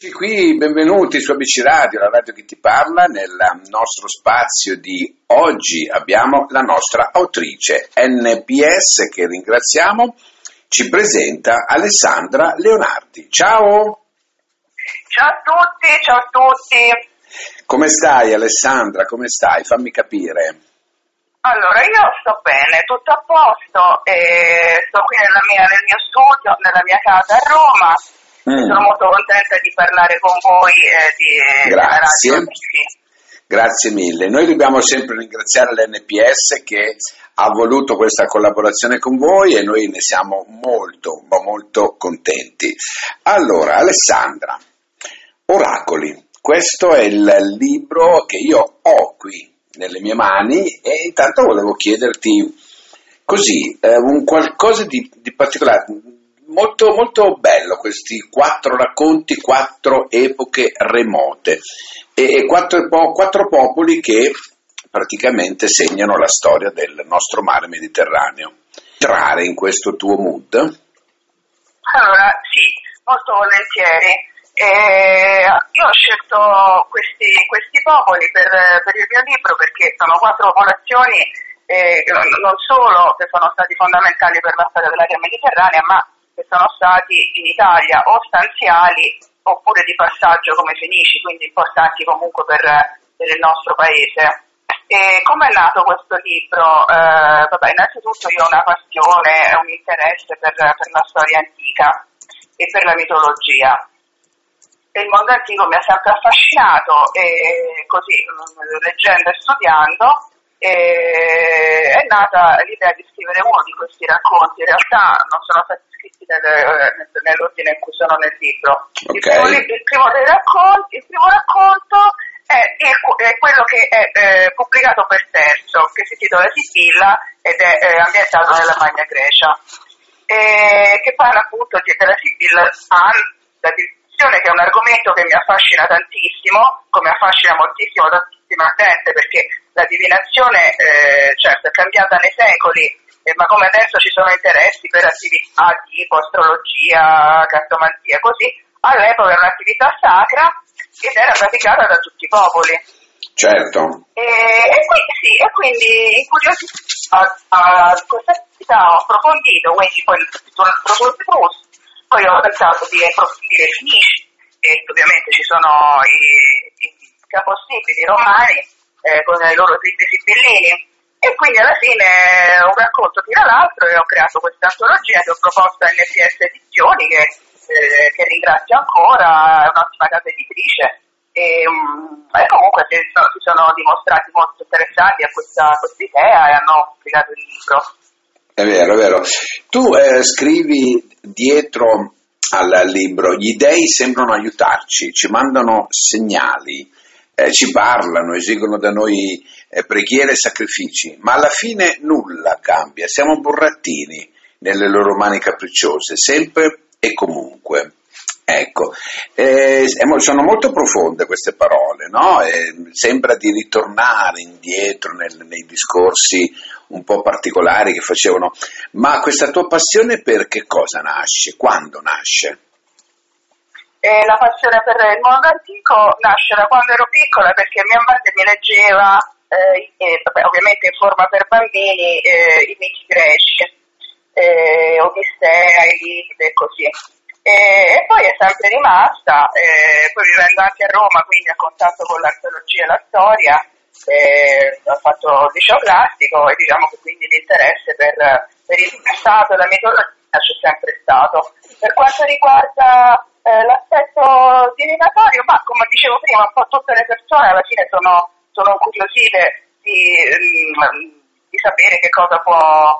Qui, benvenuti su ABC Radio, la radio che ti parla. Nel nostro spazio di oggi abbiamo la nostra autrice NPS che ringraziamo. Ci presenta Alessandra Leonardi. Ciao! Ciao a tutti, ciao a tutti. Come stai Alessandra? Come stai? Fammi capire. Allora, io sto bene, tutto a posto, eh, sto qui mia, nel mio studio, nella mia casa a Roma Mm. Sono molto contenta di parlare con voi eh, di Grazie. Grazie mille. Noi dobbiamo sempre ringraziare l'NPS che ha voluto questa collaborazione con voi e noi ne siamo molto, molto contenti. Allora, Alessandra, Oracoli, questo è il libro che io ho qui nelle mie mani e intanto volevo chiederti così, eh, un qualcosa di, di particolare molto, molto bello questi quattro racconti, quattro epoche remote e, quattro, quattro popoli che praticamente segnano la storia del nostro mare Mediterraneo. Entrare in questo tuo mood? Allora, sì, molto volentieri. Eh, io ho scelto questi, questi popoli per, per, il mio libro perché sono quattro popolazioni eh, non solo che sono stati fondamentali per la storia dell'area mediterranea, ma che sono stati in Italia o stanziali oppure di passaggio come fenici, quindi importanti comunque per, per il nostro paese. Come è nato questo libro? Eh, vabbè, innanzitutto io ho una passione, un interesse per, per la storia antica e per la mitologia. il mondo antico mi ha sempre affascinato e così, leggendo e studiando, e è nata l'idea di scrivere uno di questi racconti. In realtà non sono stati scritti nel, nell'ordine in cui sono nel libro. Okay. Il, primo, il, primo racconti, il, primo, racconto è, è, è quello che è eh, pubblicato per terzo, che si intitola Sibilla ed è eh, ambientato nella Magna Grecia, e che parla appunto della Sibilla la divisione che è un argomento che mi affascina tantissimo, come affascina moltissimo tantissima gente, perché la divinazione eh, certo è cambiata nei secoli, eh, ma come adesso ci sono interessi per attività tipo astrologia, cartomanzia, così, all'epoca era un'attività sacra ed era praticata da tutti i popoli. Certo. E, e, quindi, sì, e quindi incuriosito a, a questa attività ho approfondito, quindi poi il professor Proust, poi ho pensato di approfondire i Finici, e ovviamente ci sono i, i capostipiti romani, eh, con i loro tripli sibillini. E quindi alla fine un racconto tira l'altro e ho creato questa antologia che ho proposto a NCS Edizioni che, eh, che ringrazio ancora, è un'ottima casa editrice e, um, e comunque si sono, si sono, dimostrati molto interessati a questa, questa idea e hanno pubblicato il libro. È vero, è vero. Tu eh, scrivi dietro al libro, gli dei sembrano aiutarci, ci mandano segnali eh, ci parlano, esigono da noi eh, preghiere e sacrifici, ma alla fine nulla cambia, siamo burrattini nelle loro mani capricciose, sempre e comunque. Ecco, eh, sono molto profonde queste parole, no? sembra di ritornare indietro nel, nei discorsi un po' particolari che facevano, ma questa tua passione per che cosa nasce? Quando nasce? E la passione per il mondo antico nasce da quando ero piccola perché mia madre mi leggeva, eh, eh, vabbè, ovviamente in forma per bambini, eh, i miti greci, eh, Odissea, Elide e così. E, poi è sempre rimasta, eh, poi vivendo anche a Roma, quindi a contatto con l'archeologia e la storia, eh, ho fatto il liceo classico e diciamo che quindi l'interesse per, per il passato e la mitologia c'è sempre stato. Per quanto riguarda eh, l'aspetto divinatorio, ma come dicevo prima, un po' tutte le persone alla fine sono, sono curiosite di, mm, di, sapere che cosa può,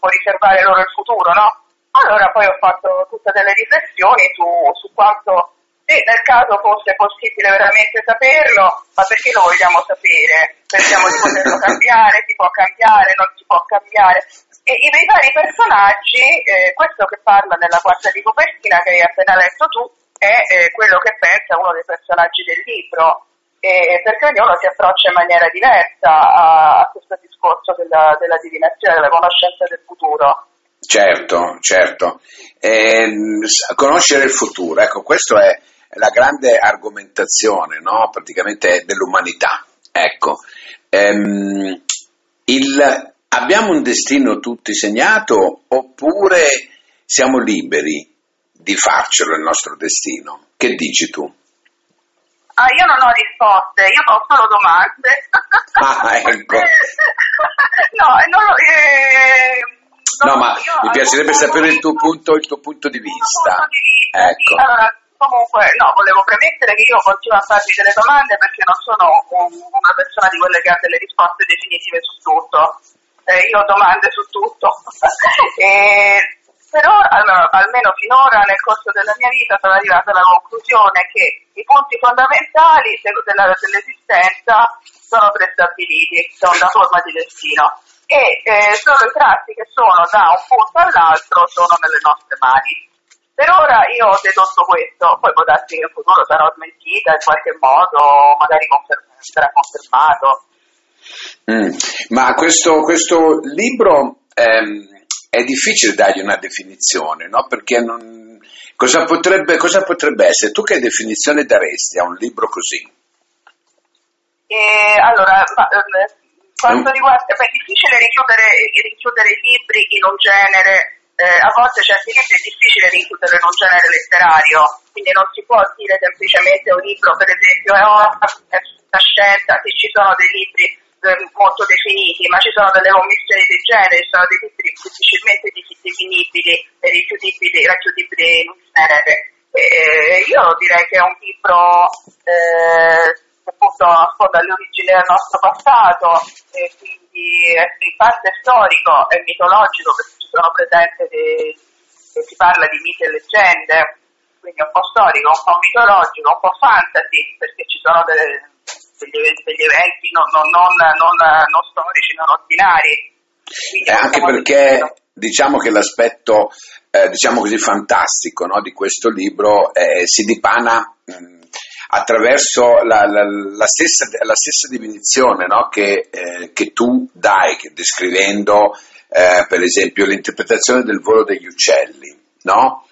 può, riservare loro il futuro, no? Allora poi ho fatto tutte delle riflessioni su, su quanto, se nel caso fosse possibile veramente saperlo, ma perché lo vogliamo sapere? Pensiamo di poterlo cambiare, si può cambiare, non si può cambiare. E i vari personaggi, eh, questo che parla nella quarta di copertina che hai appena letto tu, è eh, quello che pensa uno dei personaggi del libro, eh, perché ognuno si approccia in maniera diversa a, a questo discorso della, della, divinazione, della conoscenza del futuro. Certo, certo. Eh, conoscere il futuro, ecco, questo è la grande argomentazione, no? praticamente dell'umanità. Ecco, ehm, il, abbiamo un destino tutti segnato oppure siamo liberi di farcelo il nostro destino? Che dici tu? Ah, io non ho risposte, io ho solo domande. Ah, ecco. no, non, eh, no, ma mi piacerebbe sapere il tuo, punto, il tuo punto di vista. Punto di vista ecco. sì, allora, comunque, no, volevo premettere che io continuo a farvi delle domande perché non sono una persona di quelle che ha delle risposte definitive su tutto. Eh, io ho domande su tutto. e, però, allora, almeno finora nel corso della mia vita sono arrivata alla conclusione che i punti fondamentali della, dell'esistenza sono prestabiliti da una forma di destino e eh, solo i tratti che sono da un punto all'altro sono nelle nostre mani. Per ora io ho dedotto questo, poi può darsi che in futuro sarò smentita in qualche modo, magari conferm- sarà confermato. Mm, ma questo, questo libro ehm, è difficile dargli una definizione, no? Perché non, cosa, potrebbe, cosa potrebbe essere? Tu che definizione daresti a un libro così? E, allora, ma, eh, quanto riguarda, beh, è difficile richiudere, richiudere i libri in un genere, eh, a volte certi libri è difficile rinchiudere in un genere letterario, quindi non si può dire semplicemente un libro, per esempio, è una scelta, se ci sono dei libri eh, molto definiti, ma ci sono delle commissioni di genere, sono dei libri difficilmente definibili e richiudibili, racchiudibili in un genere. Eh, io direi che è un libro eh, appunto affonda le origini del nostro passato e quindi è in parte storico e mitologico perché ci sono presenti dei, si parla di miti e leggende, quindi un po' storico, un po' mitologico, un po' fantasy perché ci sono delle degli, degli eventi non, non, non, non, storici, non ordinari. Eh, anche perché diciamo che l'aspetto eh, diciamo così fantastico no, di questo libro eh, si dipana mh, attraverso la, la, la, stessa, la, stessa, definizione no, che, eh, che, tu dai, che descrivendo eh, per esempio l'interpretazione del volo degli uccelli, no?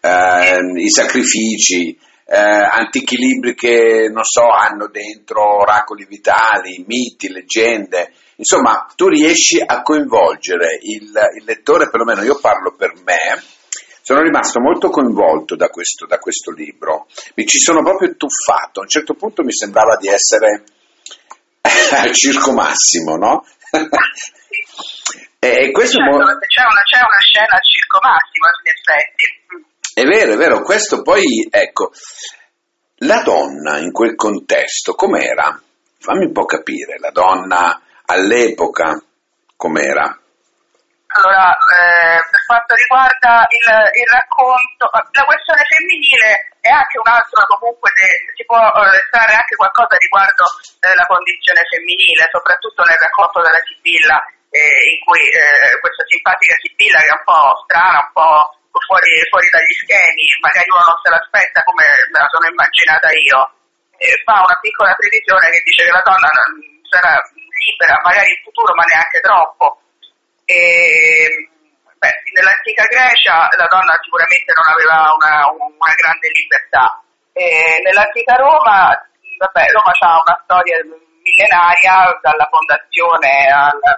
Eh, i sacrifici, eh, antichi libri che, non so, hanno dentro oracoli vitali, miti, leggende. Insomma, tu riesci a coinvolgere il, il lettore, perlomeno io parlo per me, sono rimasto molto coinvolto da questo, da questo, libro, mi ci sono proprio tuffato, a un certo punto mi sembrava di essere al circo massimo, no? e questo certo, mo- c'è, una, c'è una scena al circo massimo, in effetti. È vero, è vero, questo poi, ecco, la donna in quel contesto com'era? Fammi un po' capire, la donna all'epoca com'era? Allora, eh, per quanto riguarda il, il, racconto, la questione femminile è anche un altro, comunque de, si può eh, estrarre anche qualcosa riguardo eh, la condizione femminile, soprattutto nel racconto della Sibilla, eh, in cui eh, questa simpatica Sibilla che è un po' strana, un po' fuori, fuori dagli schemi, magari uno non se l'aspetta come me la sono immaginata io, e fa una piccola previsione che dice che la donna sarà libera, magari in futuro, ma neanche troppo. E, beh, nell'antica Grecia la donna sicuramente non aveva una, una grande libertà. E nell'antica Roma, vabbè, Roma ha una storia millenaria, dalla fondazione alla,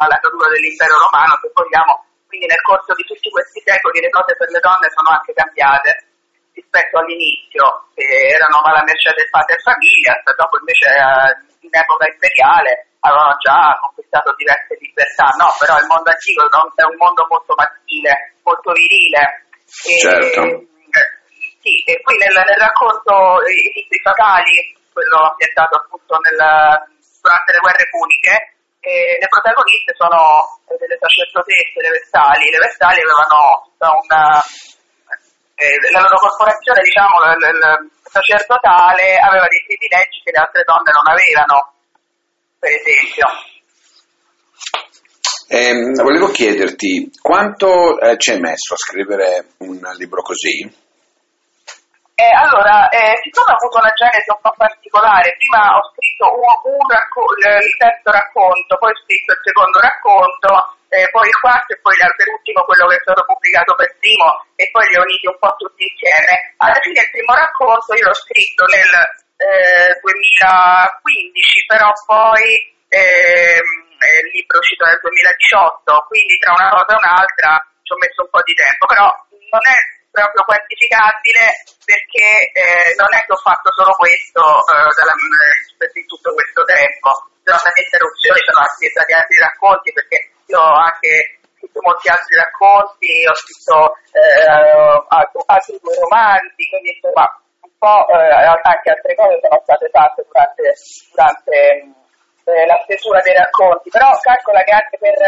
alla caduta dell'impero romano, se vogliamo, quindi nel corso di tutti questi secoli le cose per le donne sono anche cambiate rispetto all'inizio, che erano alla merce del padre e famiglia, dopo invece eh, in epoca imperiale avevano già conquistato diverse libertà. No, però il mondo antico è un mondo molto maschile, molto virile. E, certo. Eh, sì, e qui nel, nel racconto I libri fatali, quello ambientato appunto nel, durante le guerre puniche, e le protagoniste sono delle sacerdotesse, le Vestali. Le Vestali avevano una, eh, la loro corporazione, diciamo, sacerdotale aveva dei privilegi che le altre donne non avevano, per esempio. Eh, volevo chiederti quanto eh, ci hai messo a scrivere un libro così? Eh, allora, eh, siccome ho avuto una genesi un po' particolare, prima ho scritto un, un racco- il terzo racconto, poi ho scritto il secondo racconto eh, poi il quarto e poi per ultimo quello che è stato pubblicato per primo e poi li ho uniti un po' tutti insieme. Alla fine il primo racconto io l'ho scritto nel eh, 2015, però poi ehm, il libro è uscito nel 2018, quindi tra una cosa e un'altra ci ho messo un po' di tempo, però non è proprio quantificabile perché eh, non è che ho fatto solo questo eh, per tutto questo tempo, sono state interruzioni, sono stati altri racconti perché io ho anche scritto molti altri racconti, ho scritto eh, altri due romanzi, quindi insomma un po' eh, anche altre cose sono state fatte durante, durante eh, la stesura dei racconti, però calcola che anche per,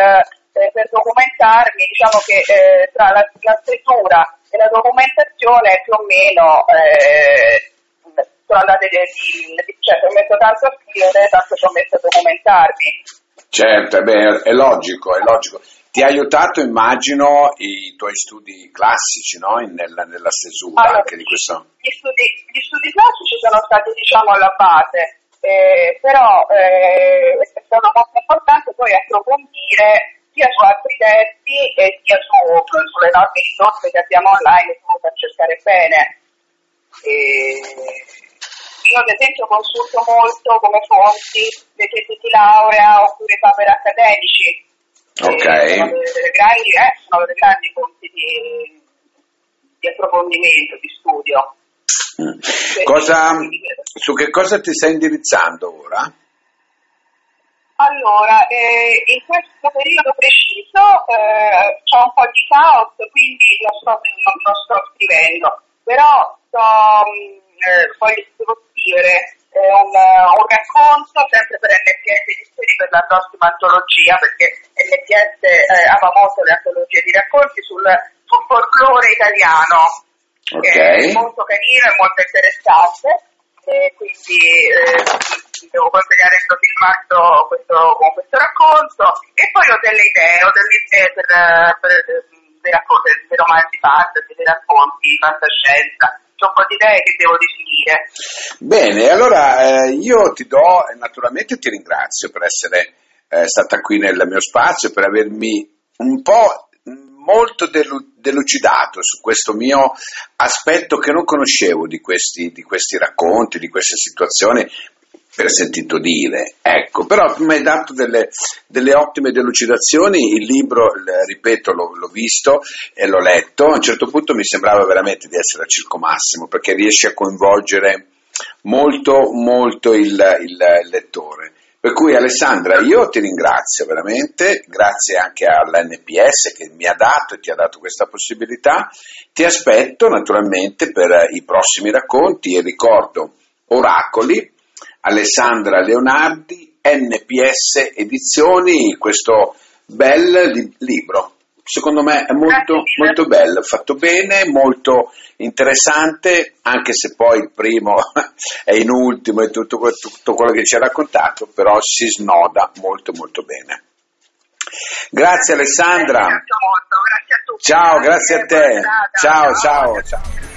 eh, per documentarmi, diciamo che eh, tra la, la scrittura e la documentazione più o meno eh, sono andate di, di, cioè ci ho messo tanto a scrivere, tanto ci ho messo a documentarmi. Certo, beh, è logico, è logico. Ti ha aiutato, immagino, i tuoi studi classici, no? nella, nella stesura allora, anche di questo. Gli studi, gli studi classici sono stati, diciamo, alla base, eh, però eh, è stato molto importante poi approfondire sia su altri testi e sia su, sulle norme risorse che abbiamo online per cercare bene. E io ad esempio consulto molto come fonti le tesi di laurea oppure paper accademici. Ok. Sono delle grandi, eh, sono delle grandi fonti di, di approfondimento, di studio. Mm. Cosa, su che cosa ti stai indirizzando ora? Allora, eh, in questo periodo preciso eh, c'è un po' di caos, quindi non sto, non, non sto scrivendo, però sto, mm, eh, voglio scrivere eh, un, un, racconto sempre per NPS Edizioni per la prossima antologia, perché NPS eh, ama molto le antologie di racconti sul, sul folklore italiano. Okay. È molto carino e molto interessante, quindi eh, devo consegnare entro filmato questo, questo racconto e poi ho delle idee, ho delle idee per, per, dei, racconti, dei romanzi fantasy, dei racconti, fantascienza, un po' di idee che devo definire. Bene, allora eh, io ti do, naturalmente ti ringrazio per essere eh, stata qui nel mio spazio, per avermi un po' molto delucidato su questo mio aspetto che non conoscevo di questi, di questi racconti, di queste situazioni, per sentito dire, ecco, però mi hai dato delle, delle, ottime delucidazioni, il libro, ripeto, l'ho, l'ho, visto e l'ho letto, a un certo punto mi sembrava veramente di essere a Circo Massimo, perché riesce a coinvolgere molto, molto il, il lettore. Per cui Alessandra, io ti ringrazio veramente, grazie anche all'NPS che mi ha dato e ti ha dato questa possibilità. Ti aspetto naturalmente per i prossimi racconti e ricordo Oracoli, Alessandra Leonardi, NPS Edizioni, questo bel li- libro. Secondo me è molto, molto bello, fatto bene, molto interessante, anche se poi il primo è in ultimo e tutto, tutto quello che ci ha raccontato, però si snoda molto molto bene. Grazie Alessandra. Grazie molto, grazie a tutti. Ciao, grazie a te. Ciao, ciao, ciao.